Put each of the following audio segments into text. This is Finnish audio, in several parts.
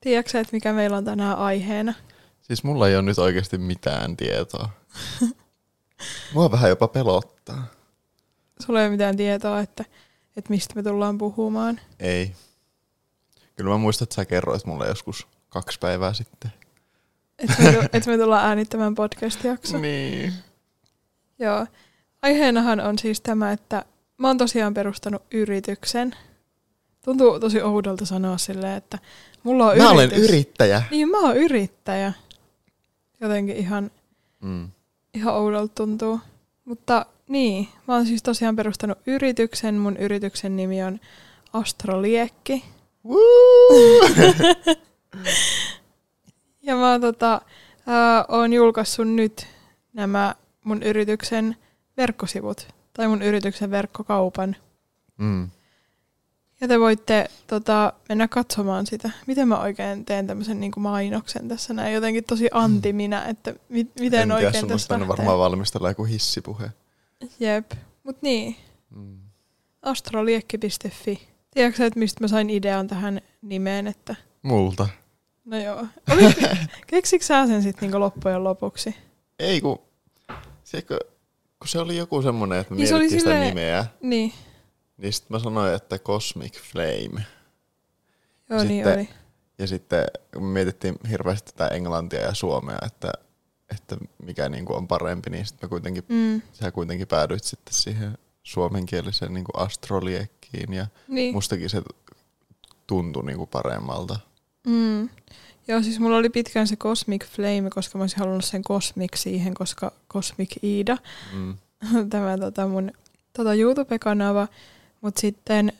Tiedätkö että mikä meillä on tänään aiheena? Siis mulla ei ole nyt oikeasti mitään tietoa. Mua vähän jopa pelottaa. Sulla ei ole mitään tietoa, että, että mistä me tullaan puhumaan. Ei. Kyllä mä muistan, että sä kerroit mulle joskus kaksi päivää sitten. Että me, et me tullaan äänittämään podcast-jakso. Niin. Joo. Aiheenahan on siis tämä, että mä oon tosiaan perustanut yrityksen. Tuntuu tosi oudolta sanoa silleen, että mulla on Mä olen yritys. yrittäjä. Niin, mä oon yrittäjä. Jotenkin ihan, Mm. ihan oudolta tuntuu. Mutta niin, mä oon siis tosiaan perustanut yrityksen. Mun yrityksen nimi on Astroliekki. Ja mä oon, tota, ää, oon julkaissut nyt nämä mun yrityksen verkkosivut. Tai mun yrityksen verkkokaupan. mm. Ja te voitte tota, mennä katsomaan sitä. Miten mä oikein teen tämmöisen niin mainoksen tässä näin. Jotenkin tosi anti minä, että mi- miten en tiedä, oikein sun tässä lähtee. varmaan valmistella joku hissipuhe. Jep. Mut niin, Mm. astroliekki.fi. Tiedätkö sä, että mistä mä sain idean tähän nimeen, että Multa. no joo. Oli, keksikö sä sen sitten niinku loppujen lopuksi? Ei kun, se, kun, kun se oli joku semmonen, että me Niin mietittiin sitä silleen- nimeä, Niin, niin sitten mä sanoin, että Cosmic Flame. joo niin Sitten- oli. Ja sitten kun mietittiin hirveästi tätä englantia ja suomea, että, että mikä niin kuin on parempi, niin sitten kuitenkin, Mm, sä kuitenkin päädyit sitten siihen suomenkieliseen niin kuin astroliekkiin ja niin. mustakin se tuntui niin kuin paremmalta. Mm. Joo, siis mulla oli pitkään se Cosmic Flame, koska mä olisin halunnut sen Cosmic siihen, koska Cosmic Iida, Mm. tämä tota mun tota YouTube-kanava, mutta sitten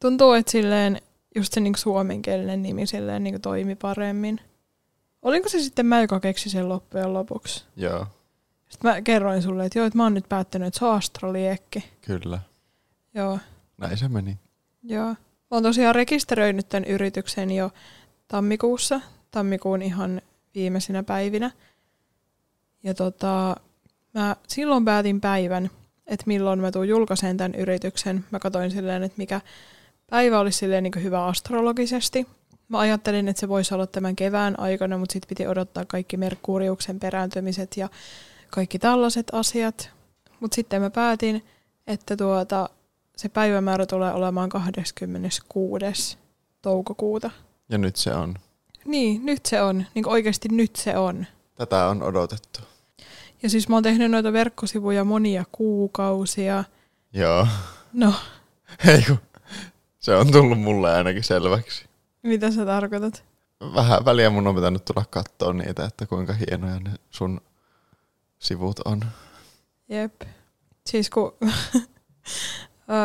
tuntuu, että silleen just se niinku suomenkielinen nimi silleen niinku toimi paremmin. Olinko se sitten mä, joka keksi sen loppujen lopuksi? Joo, Sitten mä kerroin sulle, että joo, että mä oon nyt päättänyt, että se on astroliekki. kyllä. Joo, Näin se meni. joo. Mä oon tosiaan rekisteröinyt tämän yrityksen jo tammikuussa, tammikuun ihan viimeisinä päivinä. Ja tota, mä silloin päätin päivän, että milloin mä tuun julkaiseen tämän yrityksen. Mä katsoin silleen, että mikä päivä olisi silleen niin hyvä astrologisesti. Mä ajattelin, että se voisi olla tämän kevään aikana, mutta sitten piti odottaa kaikki Merkuriuksen perääntymiset ja kaikki tällaiset asiat. Mutta sitten mä päätin, että tuota, se päivämäärä tulee olemaan 26. toukokuuta. Ja nyt se on. Niin, nyt se on. Niin oikeasti nyt se on. Tätä on odotettu. Ja siis mä oon tehnyt noita verkkosivuja monia kuukausia. Joo. No, Ei kun, se on tullut mulle ainakin selväksi. mitä sä tarkoitat? Vähän väliä mun on pitänyt tulla katsoa niitä, että kuinka hienoja ne sun sivut on. Jep. Siis kun...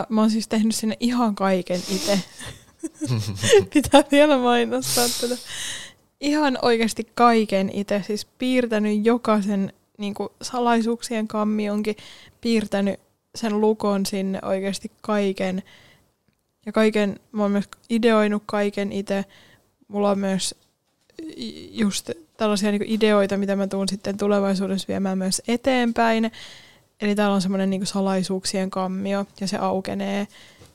Mä oon siis tehnyt sinne ihan kaiken itse. Pitää vielä mainostaa tätä. Ihan oikeasti kaiken itse. Siis piirtänyt jokaisen niin salaisuuksien kammionkin. Piirtänyt sen lukon sinne oikeasti kaiken. Ja kaiken, mä oon myös ideoinut kaiken itse. Mulla on myös just tällaisia niin ideoita, mitä mä tuun sitten tulevaisuudessa viemään myös eteenpäin. Eli täällä on semmoinen niin salaisuuksien kammio ja se aukenee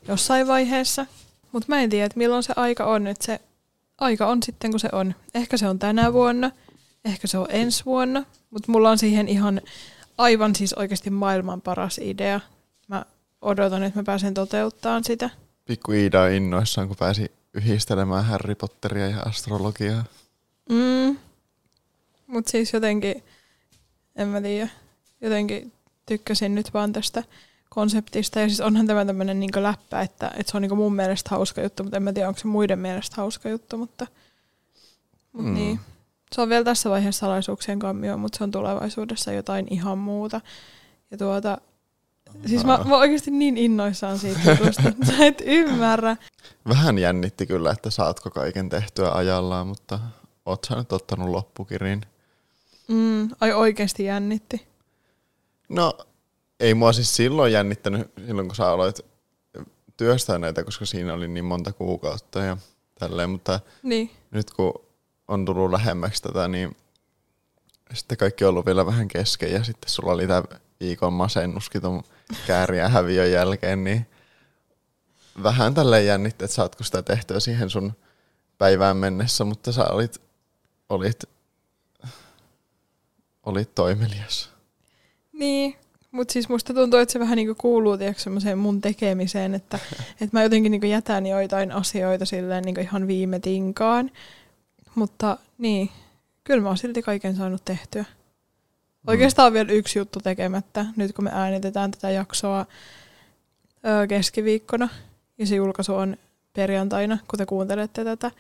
jossain vaiheessa. Mutta mä en tiedä, että milloin se aika on. Että se aika on sitten, kun se on. Ehkä se on tänä vuonna, ehkä se on ensi vuonna. Mutta mulla on siihen ihan aivan siis oikeasti maailman paras idea. Mä odotan, että mä pääsen toteuttamaan sitä. Pikku Iida on innoissaan, kun pääsi yhdistelemään Harry Potteria ja astrologiaa. Mm. Mutta siis jotenkin, en mä tiedä, jotenkin tykkäsin nyt vaan tästä konseptista. Ja siis onhan tämä tämmöinen niin läppä, että, että se on niin mun mielestä hauska juttu, mutta en mä tiedä, onko se muiden mielestä hauska juttu. Mutta, mutta Mm. niin. Se on vielä tässä vaiheessa salaisuuksien kammio, mutta se on tulevaisuudessa jotain ihan muuta. Ja tuota, siis mä, mä oikeasti niin innoissaan siitä jutusta, että sä et ymmärrä. Vähän jännitti kyllä, että saatko kaiken tehtyä ajallaan, mutta oot sä nyt ottanut loppukirin. Mm, ai oikeasti jännitti. No, ei mua siis silloin jännittänyt, silloin kun sä aloit työstää näitä, koska siinä oli niin monta kuukautta ja tälleen, mutta Niin. nyt kun on tullut lähemmäksi tätä, niin sitten kaikki on ollut vielä vähän kesken ja sitten sulla oli tämä viikon masennuskin ton kääriä häviön jälkeen, niin vähän tälleen jännitti, että saatko sitä tehtyä siihen sun päivään mennessä, mutta sä olit, olit, olit toimelias. Niin, mutta siis musta tuntuu, että se vähän niinku kuuluu semmoiseen mun tekemiseen, että, että mä jotenkin niinku jätän joitain asioita silleen niinku ihan viime tinkaan. Mutta niin, kyllä mä oon silti kaiken saanut tehtyä. Oikeastaan on vielä yksi juttu tekemättä, nyt kun me äänitetään tätä jaksoa keskiviikkona ja se julkaisu on perjantaina, kun te kuuntelette tätä.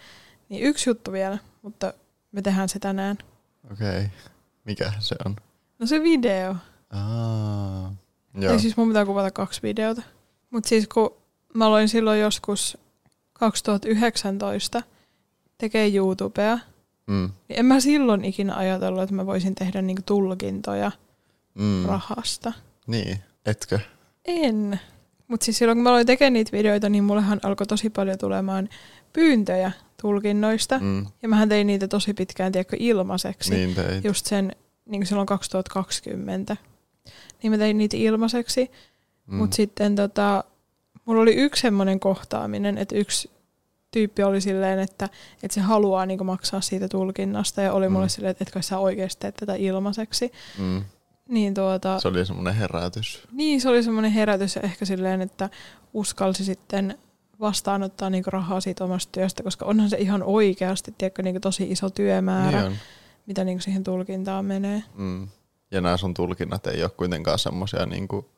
Niin yksi juttu vielä, mutta me tehdään se tänään. Okei. Okay. Mikä se on? No se video. Aa, joo. Ei siis mun pitää kuvata kaksi videota. Mutta siis kun mä aloin silloin joskus 2019 tekee YouTubea, Mm. niin en mä silloin ikinä ajatellut, että mä voisin tehdä niinku tulkintoja Mm. rahasta. Niin, etkö? En. Mutta siis silloin kun mä aloin tekemään niitä videoita, niin mullehan alkoi tosi paljon tulemaan pyyntöjä tulkinnoista. Mm. Ja mähän tein niitä tosi pitkään, tiedätkö, ilmaiseksi. Niin teit. Just sen, niin kuin silloin 2020. Niin mä tein niitä ilmaiseksi. Mm. Mutta sitten tota, mulla oli yksi semmoinen kohtaaminen, että yksi tyyppi oli silleen, että, että se haluaa niin maksaa siitä tulkinnasta. Ja oli Mm. mulle silleen, että etkö sä oikeasti teet tätä ilmaiseksi. Mm. Niin tuota, Se oli semmoinen herätys. niin, se oli semmoinen herätys ja ehkä silleen, että uskalsi sitten vastaanottaa niinku rahaa siitä omasta työstä, koska onhan se ihan oikeasti tiedätkö, niinku tosi iso työmäärä, Niin on. mitä niinku siihen tulkintaan menee. Mm. Ja nämä sun tulkinnat ei ole kuitenkaan semmosia niinku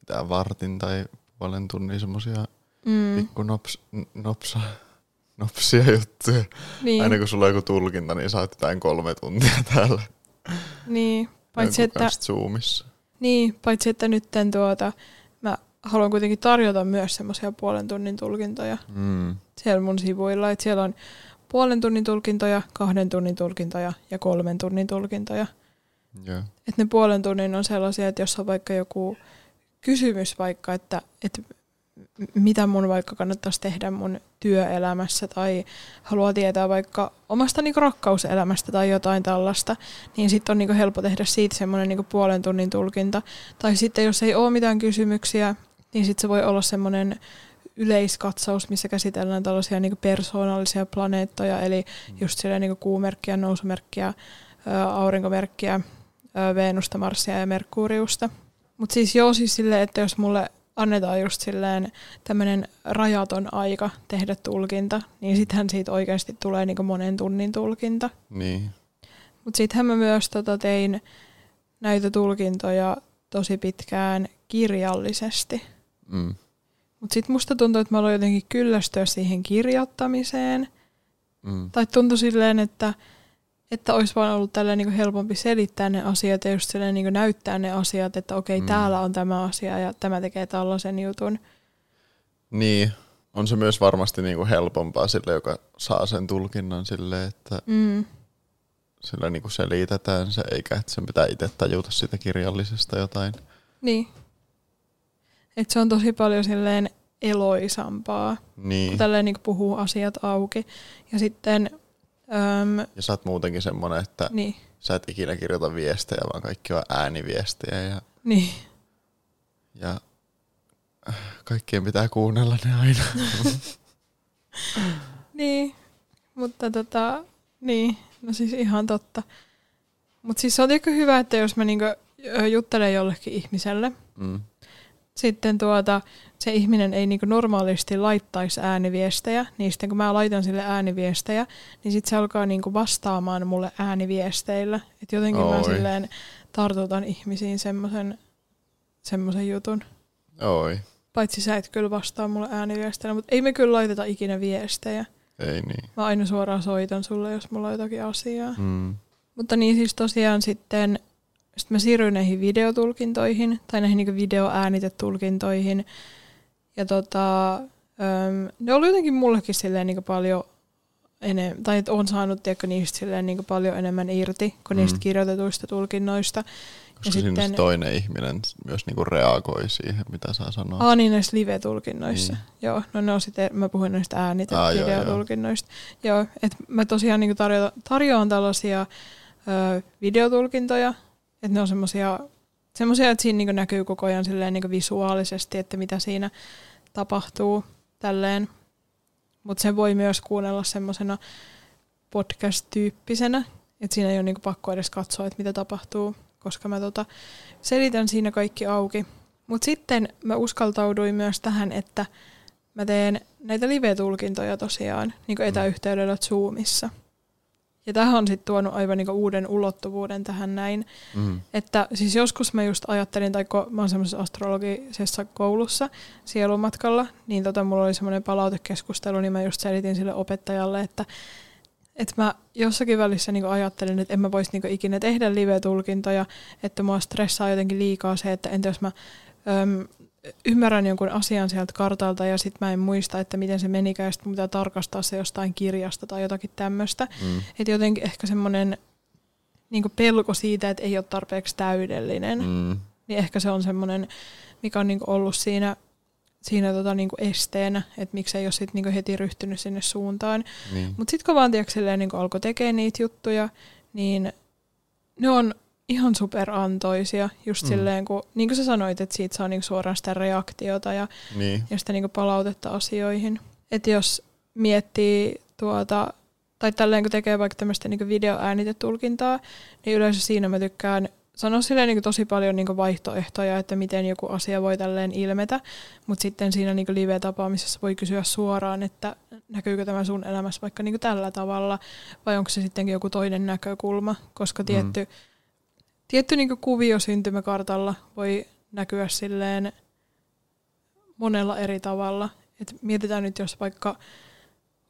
mitään vartin tai puolen tunnin semmosia Mm, pikku nops, nopsa, nopsia juttuja. niin, Aina kun sulla on joku tulkinta, niin saat jotain kolme tuntia täällä. niin, paitsi että, Zoomissa. niin, paitsi että nytten tuota, mä haluan kuitenkin tarjota myös semmoisia puolen tunnin tulkintoja Mm. siellä mun sivuilla, että siellä on puolen tunnin tulkintoja, kahden tunnin tulkintoja ja kolmen tunnin tulkintoja. Joo. Että ne puolen tunnin on sellaisia, että jos on vaikka joku kysymys vaikka, että, että mitä mun vaikka kannattaisi tehdä mun työelämässä tai haluaa tietää vaikka omasta niinku rakkauselämästä tai jotain tällaista, niin sitten on niinku helppo tehdä siitä semmoinen niinku puolen tunnin tulkinta. Tai sitten jos ei ole mitään kysymyksiä, niin sitten se voi olla semmoinen yleiskatsaus, missä käsitellään tällaisia niinku persoonallisia planeettoja, eli just silleen niinku kuumerkkiä, nousumerkkiä, aurinkomerkkiä, Venusta, Marsia ja Merkuriusta. Mutta siis joo, siis silleen, että jos mulle annetaan just silleen tämmöinen rajaton aika tehdä tulkinta, niin sittenhän siitä oikeasti tulee niinku monen tunnin tulkinta. Niin. Mutta sittenhän mä myös tota tein näitä tulkintoja tosi pitkään kirjallisesti. Mm. Mutta sitten musta tuntuu, että mä aloin jotenkin kyllästyä siihen kirjoittamiseen. Mm. Tai tuntui silleen, että, että olisi vaan ollut tälleen niin helpompi selittää ne asiat ja just niin näyttää ne asiat, että okei, Mm. täällä on tämä asia ja tämä tekee tällaisen jutun. Niin. On se myös varmasti niinku helpompaa sille, joka saa sen tulkinnan sille, että Mm. sillä niinku selitetään se, eikä että sen pitää itse tajuta sitä kirjallisesta jotain. Niin. Et se on tosi paljon silleen eloisampaa, kun Niin. tälleen niin puhuu asiat auki. Ja sitten, äm, Ja sä oot muutenkin semmonen, että niin, sä et ikinä kirjoita viestejä, vaan kaikki on ääniviestejä ja, niin. ja kaikkien pitää kuunnella ne aina. Niin, mutta tota, niin, no siis ihan totta. Mutta siis se on tietenkin hyvä, että jos mä niinku juttelen jollekin ihmiselle, Mm. Sitten tuota, se ihminen ei niinku normaalisti laittaisi ääniviestejä, niin sitten kun mä laitan sille ääniviestejä, niin sitten se alkaa niinku vastaamaan mulle ääniviesteillä. Että jotenkin mä Oi. silleen tartutan ihmisiin semmoisen semmoisen jutun. Oi, Paitsi sä et kyllä vastaa mulle ääniviesteillä, mutta ei me kyllä laiteta ikinä viestejä. ei niin. Mä aina suoraan soitan sulle, jos mulla on jotakin asiaa. Mm. Mutta niin siis tosiaan sitten sit mä siirryin näihin videotulkintoihin, tai näihin niin videoäänitetulkintoihin. Ja tota, öm, ne oli jotenkin mullekin silleen niin paljon enemmän, tai että on saanut tiedätkö, niistä silleen niin paljon enemmän irti kuin Mm. niistä kirjoitetuista tulkinnoista. Koska siinä sitten- toinen ihminen myös niinku reagoi siihen, mitä saa sanoa. Ah niin, näissä live-tulkinnoissa. Niin. Joo, no ne on sitten, mä puhuin näistä Ah, joo. Joo, joo että mä tosiaan niin tarjoan, tarjoan tällaisia ö, videotulkintoja, että ne on semmoisia, semmoisia että siinä niin näkyy koko ajan silleen niin visuaalisesti, että mitä siinä tapahtuu tälleen. Mutta se voi myös kuunnella semmoisena podcast-tyyppisenä, että siinä ei ole niinku pakko edes katsoa, että mitä tapahtuu, koska mä tota selitän siinä kaikki auki. Mutta sitten mä uskaltauduin myös tähän, että mä teen näitä live-tulkintoja tosiaan niin etäyhteydellä Zoomissa. Ja tähän on sitten tuonut aivan niin uuden ulottuvuuden tähän näin. Mm. Että siis joskus mä just ajattelin, tai kun mä oon semmoisessa astrologisessa koulussa sielumatkalla, niin tota, mulla oli semmoinen palautekeskustelu, niin mä just selitin sille opettajalle, että että mä jossakin välissä niinku ajattelin, että en mä voisi niinku ikinä tehdä live-tulkintoja, että mua stressaa jotenkin liikaa se, että entä jos mä öm, ymmärrän jonkun asian sieltä kartalta ja sitten mä en muista, että miten se menikään, ja sitten pitää tarkastaa se jostain kirjasta tai jotakin tämmöistä. Mm. Että jotenkin ehkä semmoinen niin pelko siitä, että ei ole tarpeeksi täydellinen, mm. niin ehkä se on semmoinen, mikä on niin ollut siinä, siinä tota niin esteenä, että miksei ole sit niin heti ryhtynyt sinne suuntaan. Niin. Mutta sitten kun vaan tiedätkö, niin alkoi tekemään niitä juttuja, niin ne on ihan superantoisia, just mm. silleen, kun, niin kuin sä sanoit, että siitä saa niinku suoraan sitä reaktiota ja, niin. ja sitä niinku palautetta asioihin. Että jos miettii tuota, tai tälleen kun tekee vaikka tämmöistä niinku videoäänitetulkintaa, niin yleensä siinä mä tykkään sanoa silleen niin tosi paljon niin vaihtoehtoja, että miten joku asia voi tälleen ilmetä, mutta sitten siinä niin live-tapaamisessa voi kysyä suoraan, että näkyykö tämä sun elämässä vaikka niin tällä tavalla, vai onko se sittenkin joku toinen näkökulma, koska mm. tietty mm tietty niin kuvio syntymäkartalla voi näkyä silleen monella eri tavalla. Et mietitään nyt, jos vaikka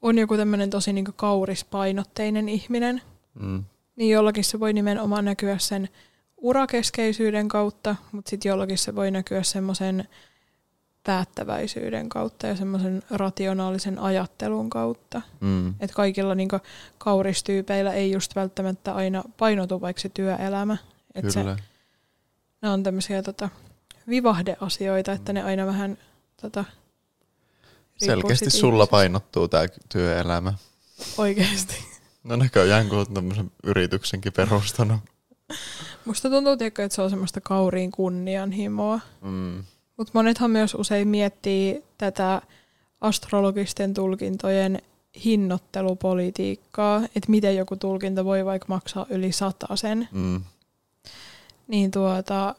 on joku tämmöinen tosi niin kaurispainotteinen ihminen, mm. niin jollakin se voi nimenomaan näkyä sen urakeskeisyyden kautta, mutta sitten jollakin se voi näkyä semmoisen päättäväisyyden kautta ja semmoisen rationaalisen ajattelun kautta. Mm. Että kaikilla niin kauristyypeillä ei just välttämättä aina painotu vaikka se työelämä, että se, ne on tämmöisiä tota, vivahdeasioita, että ne aina vähän tota, Selkeästi sulla painottuu tämä työelämä. Oikeasti. No näköjään, kun tämmöisen yrityksenkin perustanut. Musta tuntuu, että se on semmoista kauriin kunnianhimoa. Mm. Mutta monethan myös usein miettii tätä astrologisten tulkintojen hinnoittelupolitiikkaa, että miten joku tulkinta voi vaikka maksaa yli sen. Mm niin tuota,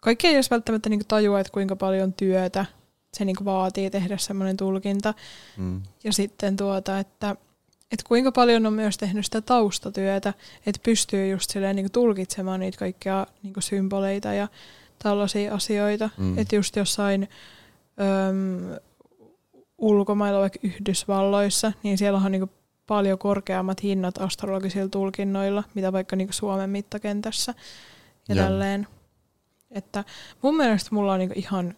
kaikki ei edes välttämättä niinku tajua, että kuinka paljon työtä se niinku vaatii tehdä semmoinen tulkinta. Mm. Ja sitten tuota, että et kuinka paljon on myös tehnyt sitä taustatyötä, että pystyy just silleen niinku tulkitsemaan niitä kaikkia niinku symboleita ja tällaisia asioita. Mm. Että just jossain öm, ulkomailla, vaikka Yhdysvalloissa, niin siellä on niinku paljon korkeammat hinnat astrologisilla tulkinnoilla, mitä vaikka niinku Suomen mittakentässä ja Joo. tälleen. Että mun mielestä mulla on niinku ihan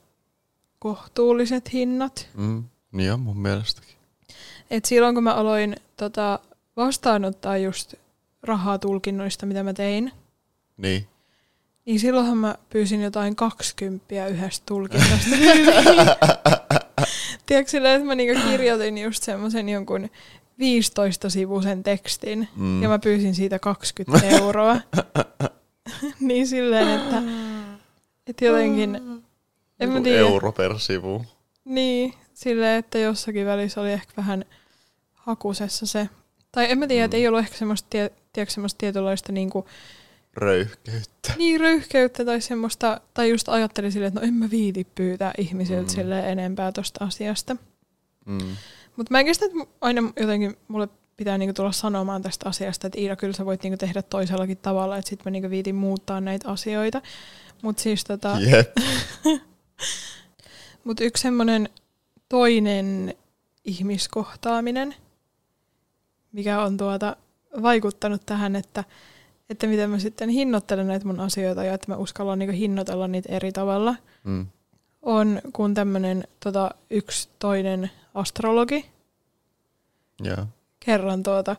kohtuulliset hinnat. Mm, niin on mun mielestäkin. Et silloin kun mä aloin tota, vastaanottaa just rahaa tulkinnoista, mitä mä tein, niin. Niin silloinhan mä pyysin jotain 20 yhdestä tulkinnasta. Tiedätkö sillä, että mä niinku kirjoitin just semmoisen jonkun 15-sivuisen tekstin mm. ja mä pyysin siitä 20 euroa. niin silleen, että, että jotenkin... En mä tiedä. Euro per sivu. Niin, silleen, että jossakin välissä oli ehkä vähän hakusessa se. Tai en mä tiedä, mm. että ei ollut ehkä semmoista, tie, tiedätkö, semmoista tietynlaista niinku, röyhkeyttä. Niin, röyhkeyttä tai semmoista, tai just ajattelin silleen, että no en mä viiti pyytää ihmisiltä mm. silleen enempää tosta asiasta. Mm. Mutta mä en kestä, että aina jotenkin mulle pitää niinku tulla sanomaan tästä asiasta, että Iida, kyllä sä voit niinku tehdä toisellakin tavalla, että sitten mä niinku viitin muuttaa näitä asioita. Mutta siis tota... Yep. Mut yksi semmoinen toinen ihmiskohtaaminen, mikä on tuota vaikuttanut tähän, että, että miten mä sitten hinnoittelen näitä mun asioita ja että mä uskallan niinku hinnoitella niitä eri tavalla, mm. on kun tämmöinen tota, yksi toinen astrologi, yeah kerran tuota,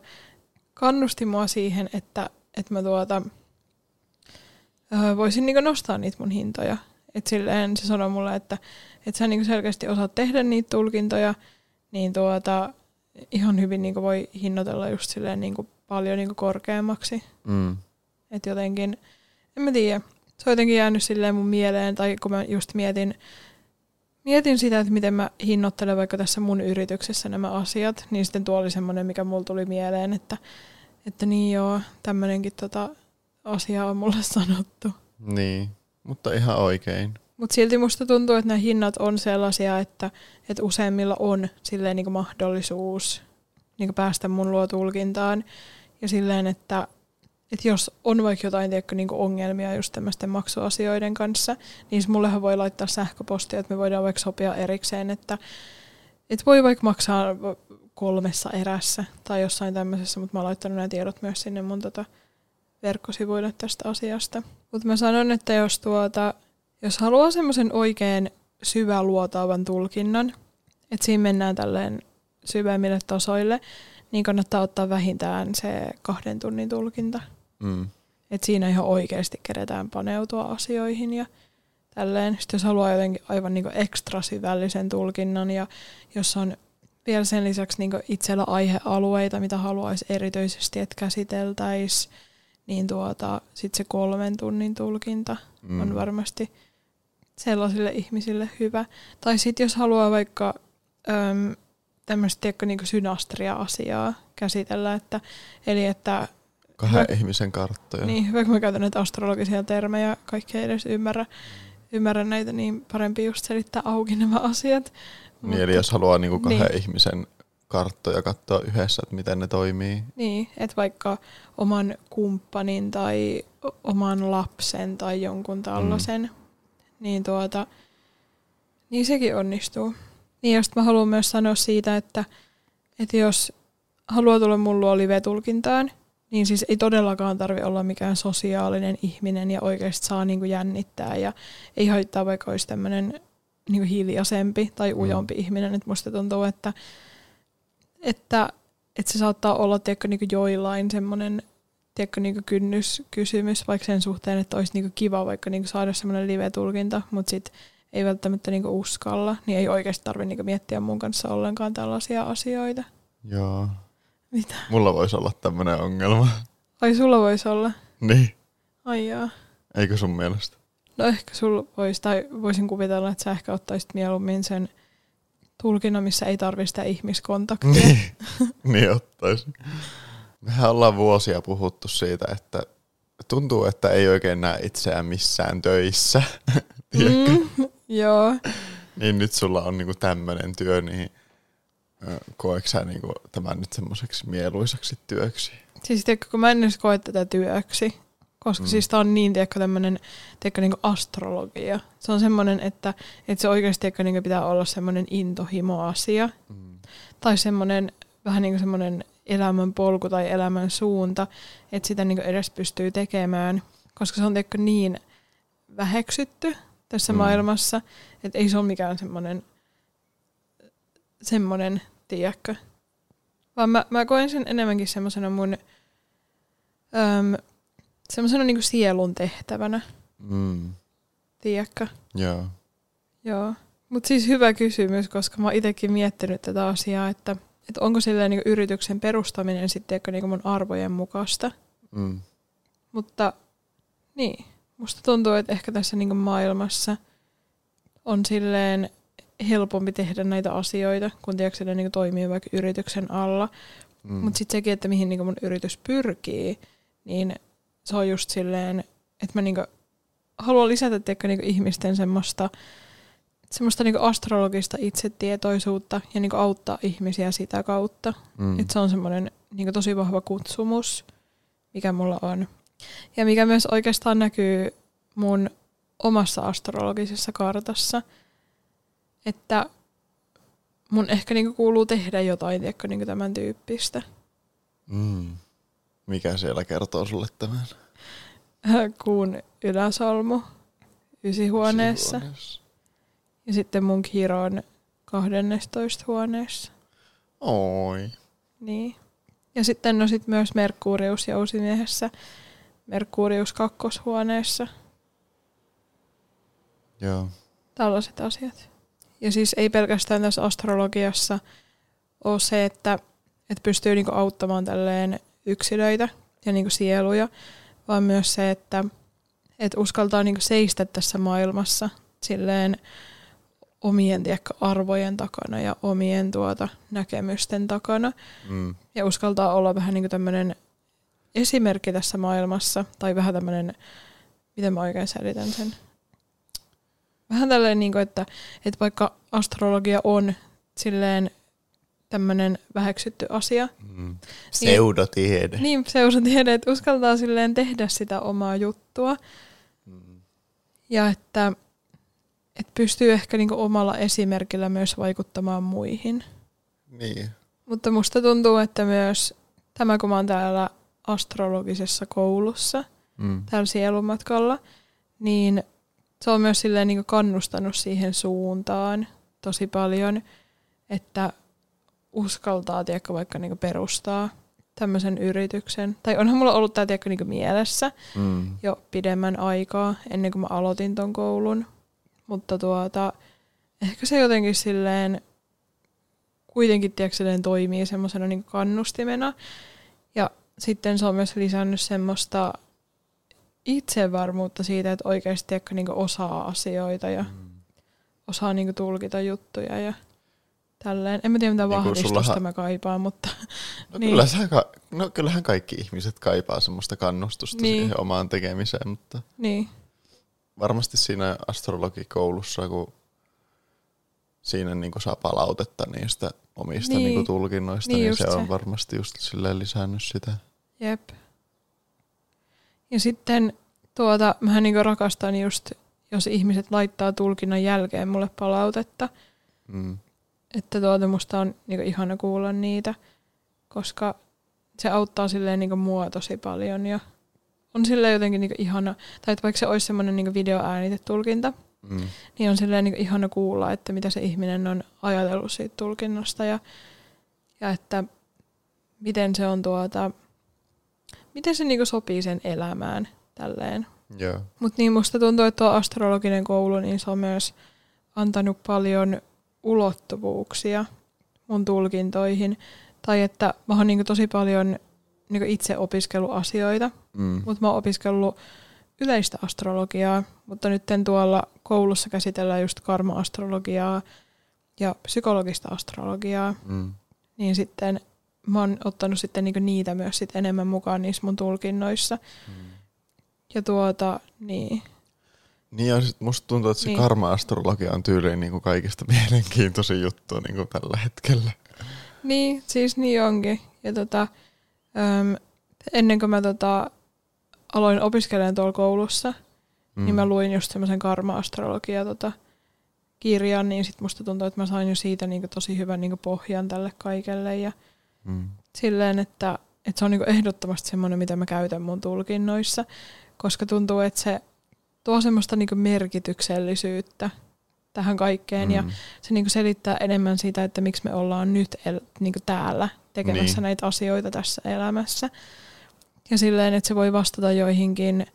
kannusti mua siihen, että, että mä tuota, voisin niinku nostaa niitä mun hintoja. Et silleen se sanoi mulle, että, että sä niinku selkeästi osaat tehdä niitä tulkintoja, niin tuota, ihan hyvin niinku voi hinnoitella just silleen niinku paljon niinku korkeammaksi. Mm. Että jotenkin, en mä tiedä, se on jotenkin jäänyt silleen mun mieleen, tai kun mä just mietin mietin sitä, että miten mä hinnoittelen vaikka tässä mun yrityksessä nämä asiat, niin sitten tuo oli semmoinen, mikä mulla tuli mieleen, että, että niin joo, tämmöinenkin tota asia on mulle sanottu. Niin, mutta ihan oikein. Mutta silti musta tuntuu, että nämä hinnat on sellaisia, että, että useimmilla on silleen niin mahdollisuus niin päästä mun luotulkintaan. Ja silleen, että, että jos on vaikka jotain tiedätkö, niin ongelmia just tämmöisten maksuasioiden kanssa, niin mullehan voi laittaa sähköpostia, että me voidaan vaikka sopia erikseen, että, että voi vaikka maksaa kolmessa erässä tai jossain tämmöisessä, mutta mä oon laittanut nämä tiedot myös sinne mun tota verkkosivuille tästä asiasta. Mutta mä sanon, että jos, tuota, jos haluaa semmoisen oikein syväluotaavan tulkinnan, että siinä mennään tälleen syvemmille tasoille, niin kannattaa ottaa vähintään se kahden tunnin tulkinta. Mm. Et siinä ihan oikeasti keretään paneutua asioihin ja tälleen. Sitten jos haluaa jotenkin aivan niinku ekstra syvällisen tulkinnan ja jos on vielä sen lisäksi niinku itsellä aihealueita, mitä haluaisi erityisesti, että käsiteltäisiin, niin tuota, sitten se kolmen tunnin tulkinta mm. on varmasti sellaisille ihmisille hyvä. Tai sitten jos haluaa vaikka äm, tämmöistä niin synastria-asiaa käsitellä, että, eli että Kahden hyvä, ihmisen karttoja. Niin, vaikka mä käytän näitä astrologisia termejä, kaikki ei edes ymmärrä, ymmärrä näitä, niin parempi just selittää auki nämä asiat. Niin, Mutta, eli jos haluaa niin kuin kahden niin. ihmisen karttoja katsoa yhdessä, että miten ne toimii. Niin, että vaikka oman kumppanin tai oman lapsen tai jonkun tällaisen, mm. niin tuota, niin sekin onnistuu. Niin, ja mä haluan myös sanoa siitä, että, että jos haluaa tulla mun luo live-tulkintaan, niin siis ei todellakaan tarvi olla mikään sosiaalinen ihminen ja oikeasti saa niinku jännittää ja ei haittaa vaikka olisi tämmöinen niinku hiljaisempi tai mm. ujompi mm. ihminen. Että musta tuntuu, että, että, että se saattaa olla tiedätkö, niinku joillain semmoinen tiedätkö, niinku kynnyskysymys vaikka sen suhteen, että olisi niinku kiva vaikka niinku saada semmoinen live-tulkinta, mutta sitten ei välttämättä niinku uskalla, niin ei oikeasti tarvitse niinku miettiä mun kanssa ollenkaan tällaisia asioita. Joo. Mitä? Mulla voisi olla tämmöinen ongelma. Ai sulla voisi olla? Niin. Ai jaa. Eikö sun mielestä? No ehkä sulla voisi, tai voisin kuvitella, että sä ehkä ottaisit mieluummin sen tulkinnan, missä ei tarvitse sitä ihmiskontaktia. Niin, niin ottaisin. Mehän ollaan vuosia puhuttu siitä, että tuntuu, että ei oikein näe itseään missään töissä. mm, joo. Niin nyt sulla on niinku tämmöinen työ, niin koetko sä niinku tämän nyt semmoiseksi mieluisaksi työksi? Siis tiedätkö, kun mä en edes koe tätä työksi, koska mm. siis tää on niin, tiedätkö, tämmönen, tiedätkö, niinku astrologia. Se on semmoinen, että, että se oikeasti, tiedätkö, niinku pitää olla semmoinen intohimo-asia. Mm. Tai semmoinen, vähän niin kuin semmoinen elämän polku tai elämän suunta, että sitä niinku edes pystyy tekemään. Koska se on, tiedätkö, niin väheksytty tässä mm. maailmassa, että ei se ole mikään semmoinen semmoinen, tiedätkö. Vaan mä, mä koen sen enemmänkin semmoisena mun äm, semmoisena niinku sielun tehtävänä. Mm. Tiedätkö? Joo. Joo. Mutta siis hyvä kysymys, koska mä oon itsekin miettinyt tätä asiaa, että, että onko silleen niinku yrityksen perustaminen sitten niinku mun arvojen mukaista. Mm. Mutta niin, musta tuntuu, että ehkä tässä niinku maailmassa on silleen helpompi tehdä näitä asioita, kun tiedätkö, ne niin toimii vaikka yrityksen alla. Mm. Mutta sitten sekin, että mihin niin mun yritys pyrkii, niin se on just silleen, että mä niin haluan lisätä tiedätkö, niin ihmisten semmoista, semmoista niin astrologista itsetietoisuutta ja niin auttaa ihmisiä sitä kautta. Mm. Että se on semmoinen niin tosi vahva kutsumus, mikä mulla on. Ja mikä myös oikeastaan näkyy mun omassa astrologisessa kartassa – että mun ehkä niinku kuuluu tehdä jotain tiedätkö, niinku tämän tyyppistä. Mm. Mikä siellä kertoo sulle tämän? Kuun yläsolmu ysihuoneessa. ysihuoneessa. Ja sitten mun kiro on 12 huoneessa. Oi. Niin. Ja sitten no sit myös Merkurius jousimiehessä. Merkurius kakkoshuoneessa. Joo. Tällaiset asiat. Ja siis ei pelkästään tässä astrologiassa ole se, että, että pystyy niinku auttamaan tälleen yksilöitä ja niinku sieluja, vaan myös se, että, että uskaltaa niinku seistä tässä maailmassa silleen omien tiedätkö, arvojen takana ja omien tuota, näkemysten takana. Mm. Ja uskaltaa olla vähän niin tämmöinen esimerkki tässä maailmassa. Tai vähän tämmöinen, miten mä oikein selitän sen. Vähän tälleen, niin kuin, että, että vaikka astrologia on silleen tämmöinen väheksytty asia. Mm. Pseudotiede. Niin, pseudotiede, että uskaltaa silleen tehdä sitä omaa juttua. Mm. Ja että, että pystyy ehkä niinku omalla esimerkillä myös vaikuttamaan muihin. Niin. Mutta musta tuntuu, että myös tämä, kun mä oon täällä astrologisessa koulussa, Mm. täällä sielumatkalla, niin se on myös silleen niinku kannustanut siihen suuntaan tosi paljon, että uskaltaa tiedätkö, vaikka niinku perustaa tämmöisen yrityksen. Tai onhan mulla ollut tämä tiedätkö, niinku mielessä Mm. jo pidemmän aikaa ennen kuin mä aloitin ton koulun. Mutta tuota, ehkä se jotenkin silleen kuitenkin tiedätkö, silleen toimii semmoisena niin kannustimena. Ja sitten se on myös lisännyt semmoista itsevarmuutta siitä, että oikeasti tiedätkö, niin osaa asioita ja Mm. osaa niin tulkita juttuja ja tälleen. En mä tiedä, mitä Niin vahvistusta sullahan- mä kaipaan, mutta No, Niin. kyllä sä, ka- no kyllähän kaikki ihmiset kaipaa semmoista kannustusta Niin. siihen omaan tekemiseen, mutta niin, varmasti siinä astrologikoulussa, kun siinä niin saa palautetta niistä omista Niin. niin. Tulkinnoista, Niin niin, just se on se. varmasti just silleen lisännyt sitä. jep. Ja sitten tuota, mähän niin rakastan just, jos ihmiset laittaa tulkinnan jälkeen mulle palautetta, Mm. että tuota musta on niin ihana kuulla niitä, koska se auttaa silleen niin mua tosi paljon ja on silleen jotenkin niin ihana, tai että vaikka se olisi semmoinen niin videoäänitetulkinta, Mm. niin on silleen niin ihana kuulla, että mitä se ihminen on ajatellut siitä tulkinnasta ja, ja että miten se on tuota, miten se niin sopii sen elämään tälleen. Joo. Mutta niin musta tuntuu, että tuo astrologinen koulu, niin se on myös antanut paljon ulottuvuuksia mun tulkintoihin. Tai että mä oon niinku tosi paljon niinku itse opiskellut asioita, Mm. mutta mä oon opiskellut yleistä astrologiaa, mutta nyt tuolla koulussa käsitellään just karma-astrologiaa ja psykologista astrologiaa, Mm. niin sitten mä oon ottanut sitten niinku niitä myös sit enemmän mukaan niissä mun tulkinnoissa. Mm. Ja tuota, niin. Niin ja sit musta tuntuu, että se Niin. karma-astrologia on tyyliin niin kuin kaikista mielenkiintoisin juttu niin kuin tällä hetkellä. Niin, siis niin onkin. Ja tota, äm, ennen kuin mä tota, aloin opiskelemaan tuolla koulussa, mm. niin mä luin just semmoisen karma-astrologia tota, kirjan, niin sit musta tuntuu, että mä sain jo siitä niinku tosi hyvän niinku pohjan tälle kaikelle. Ja Mm. silleen, että, että se on niinku ehdottomasti semmoinen, mitä mä käytän mun tulkinnoissa, koska tuntuu, että se tuo semmoista niinku merkityksellisyyttä tähän kaikkeen mm. ja se niinku selittää enemmän sitä, että miksi me ollaan nyt el- niinku täällä tekemässä niin. Niin. näitä asioita tässä elämässä. Ja silleen, että se voi vastata joihinkin,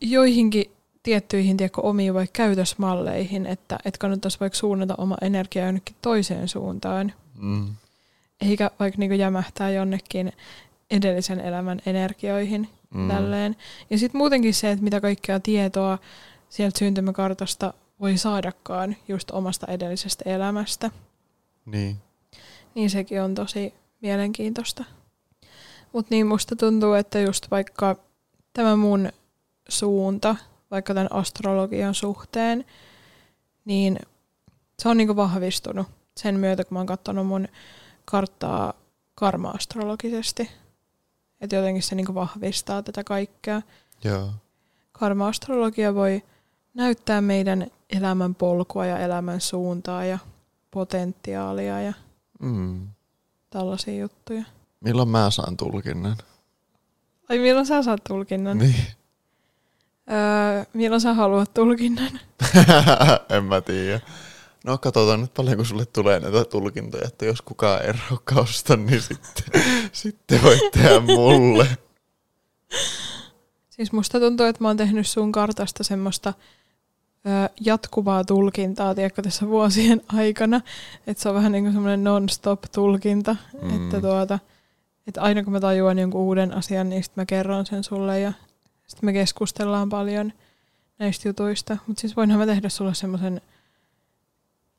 joihinkin tiettyihin tiedätkö, omiin vaikka käytösmalleihin, että, että kannattaisi vaikka suunnata oma energia jonnekin toiseen suuntaan, Mm. eikä vaikka niinku jämähtää jonnekin edellisen elämän energioihin Mm. tälleen. Ja sitten muutenkin se, että mitä kaikkea tietoa sieltä syntymäkartasta voi saadakaan just omasta edellisestä elämästä, Niin. niin sekin on tosi mielenkiintoista. Mutta niin musta tuntuu, että just vaikka tämä mun suunta, vaikka tämän astrologian suhteen, niin se on niinku vahvistunut sen myötä, kun mä oon katsonut mun karttaa karma-astrologisesti. Että jotenkin se niinku vahvistaa tätä kaikkea. Joo. Karma-astrologia voi näyttää meidän elämän polkua ja elämän suuntaa ja potentiaalia ja Mm. tällaisia juttuja. Milloin mä saan tulkinnan? Ai milloin sä saat tulkinnan? Niin. Öö, milloin sä haluat tulkinnan? en mä tiedä. No katsotaan nyt paljon, kun sulle tulee näitä tulkintoja, että jos kukaan ei raukausta, niin sitten, sitten voit tehdä mulle. Siis musta tuntuu, että mä oon tehnyt sun kartasta semmoista ö, jatkuvaa tulkintaa, tiedätkö, tässä vuosien aikana. Että se on vähän niin kuin semmoinen non-stop tulkinta. Mm. Että, tuota, että aina kun mä tajuan jonkun uuden asian, niin sitten mä kerron sen sulle ja sitten me keskustellaan paljon näistä jutuista. Mutta siis voinhan mä tehdä sulle semmoisen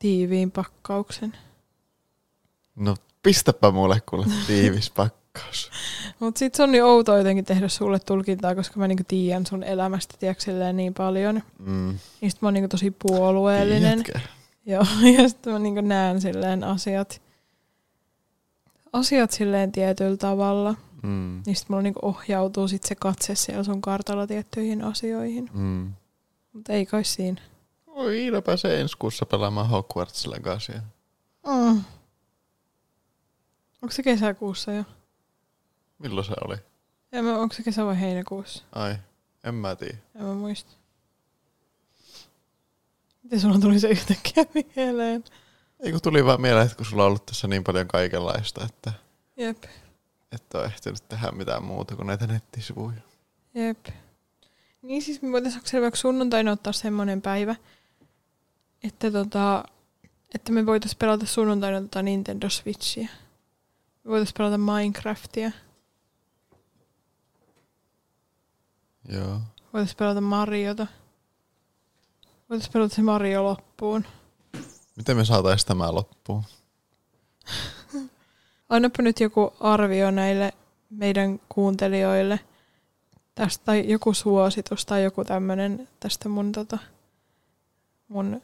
tiiviin pakkauksen. No pistäpä mulle kuule tiivis pakkaus. Mutta sit se on niin outoa jotenkin tehdä sulle tulkintaa, koska mä niinku tiedän sun elämästä tiedätkö, niin paljon. Mm. Niin sit mä oon niinku tosi puolueellinen. Tiedätkö? Joo, ja sitten mä niinku näen silleen asiat, asiat silleen tietyllä tavalla. Mm. Niin sit mulla niinku ohjautuu sit se katse siellä sun kartalla tiettyihin asioihin. Mm. Mutta ei kai siinä. Oi, Iida pääsee ensi kuussa pelaamaan Hogwarts Legacya. Mm. Onko se kesäkuussa jo? Milloin se oli? En mä, onko se kesä vai heinäkuussa? Ai, en mä tiedä. En mä muista. Miten sulla tuli se yhtäkkiä mieleen? Ei kun tuli vaan mieleen, että kun sulla on ollut tässä niin paljon kaikenlaista, että Jep, et ole ehtinyt tehdä mitään muuta kuin näitä nettisivuja. jep. Niin siis me voitaisiin onko sunnuntaina ottaa semmoinen päivä, että, tota, että me voitaisiin pelata sunnuntaina tota Nintendo Switchiä. Me voitaisiin pelata Minecraftia. Joo. Voitaisiin pelata Mariota. Voitaisiin pelata se Mario loppuun. Miten me saatais tämä loppuun? Annapa nyt joku arvio näille meidän kuuntelijoille tästä, tai joku suositus tai joku tämmöinen tästä mun, tota, mun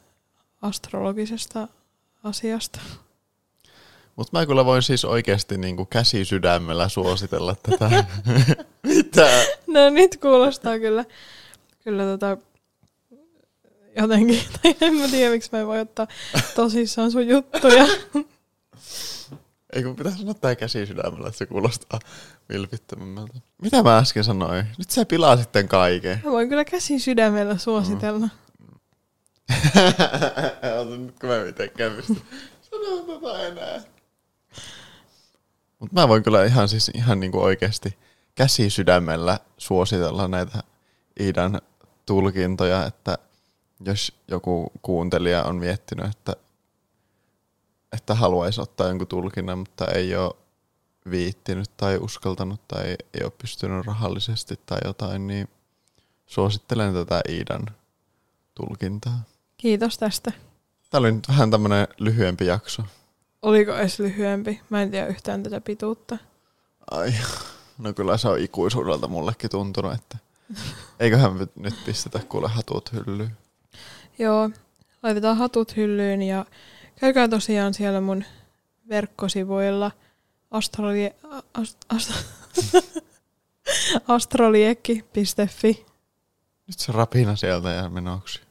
astrologisesta asiasta. Mutta mä kyllä voin siis oikeasti niinku käsi sydämellä suositella tätä. Mitä? No nyt kuulostaa kyllä, kyllä tota, jotenkin, tai en mä tiedä miksi mä en voi ottaa tosissaan sun juttuja. Ei kun pitää sanoa tää käsi sydämellä, että se kuulostaa vilpittömämmältä. Mitä mä äsken sanoin? Nyt sä pilaa sitten kaiken. Mä voin kyllä käsi sydämellä suositella. Ota nyt kun mä mitenkään pysty sanoa tota enää. Mut mä voin kyllä ihan siis ihan niinku oikeesti käsi sydämellä suositella näitä Iidan tulkintoja, että jos joku kuuntelija on miettinyt, että, että haluaisi ottaa jonkun tulkinnan, mutta ei ole viittinyt tai uskaltanut tai ei ole pystynyt rahallisesti tai jotain, niin suosittelen tätä Iidan tulkintaa. Kiitos tästä. Tämä oli nyt vähän tämmönen lyhyempi jakso. Oliko edes lyhyempi? Mä en tiedä yhtään tätä pituutta. Ai, no kyllä se on ikuisuudelta mullekin tuntunut, että eiköhän me nyt pistetä kuule hatut hyllyyn. Joo, laitetaan hatut hyllyyn ja käykää tosiaan siellä mun verkkosivuilla astroli, ast, ast, astroliekki.fi. Nyt se rapina sieltä ja menoksi.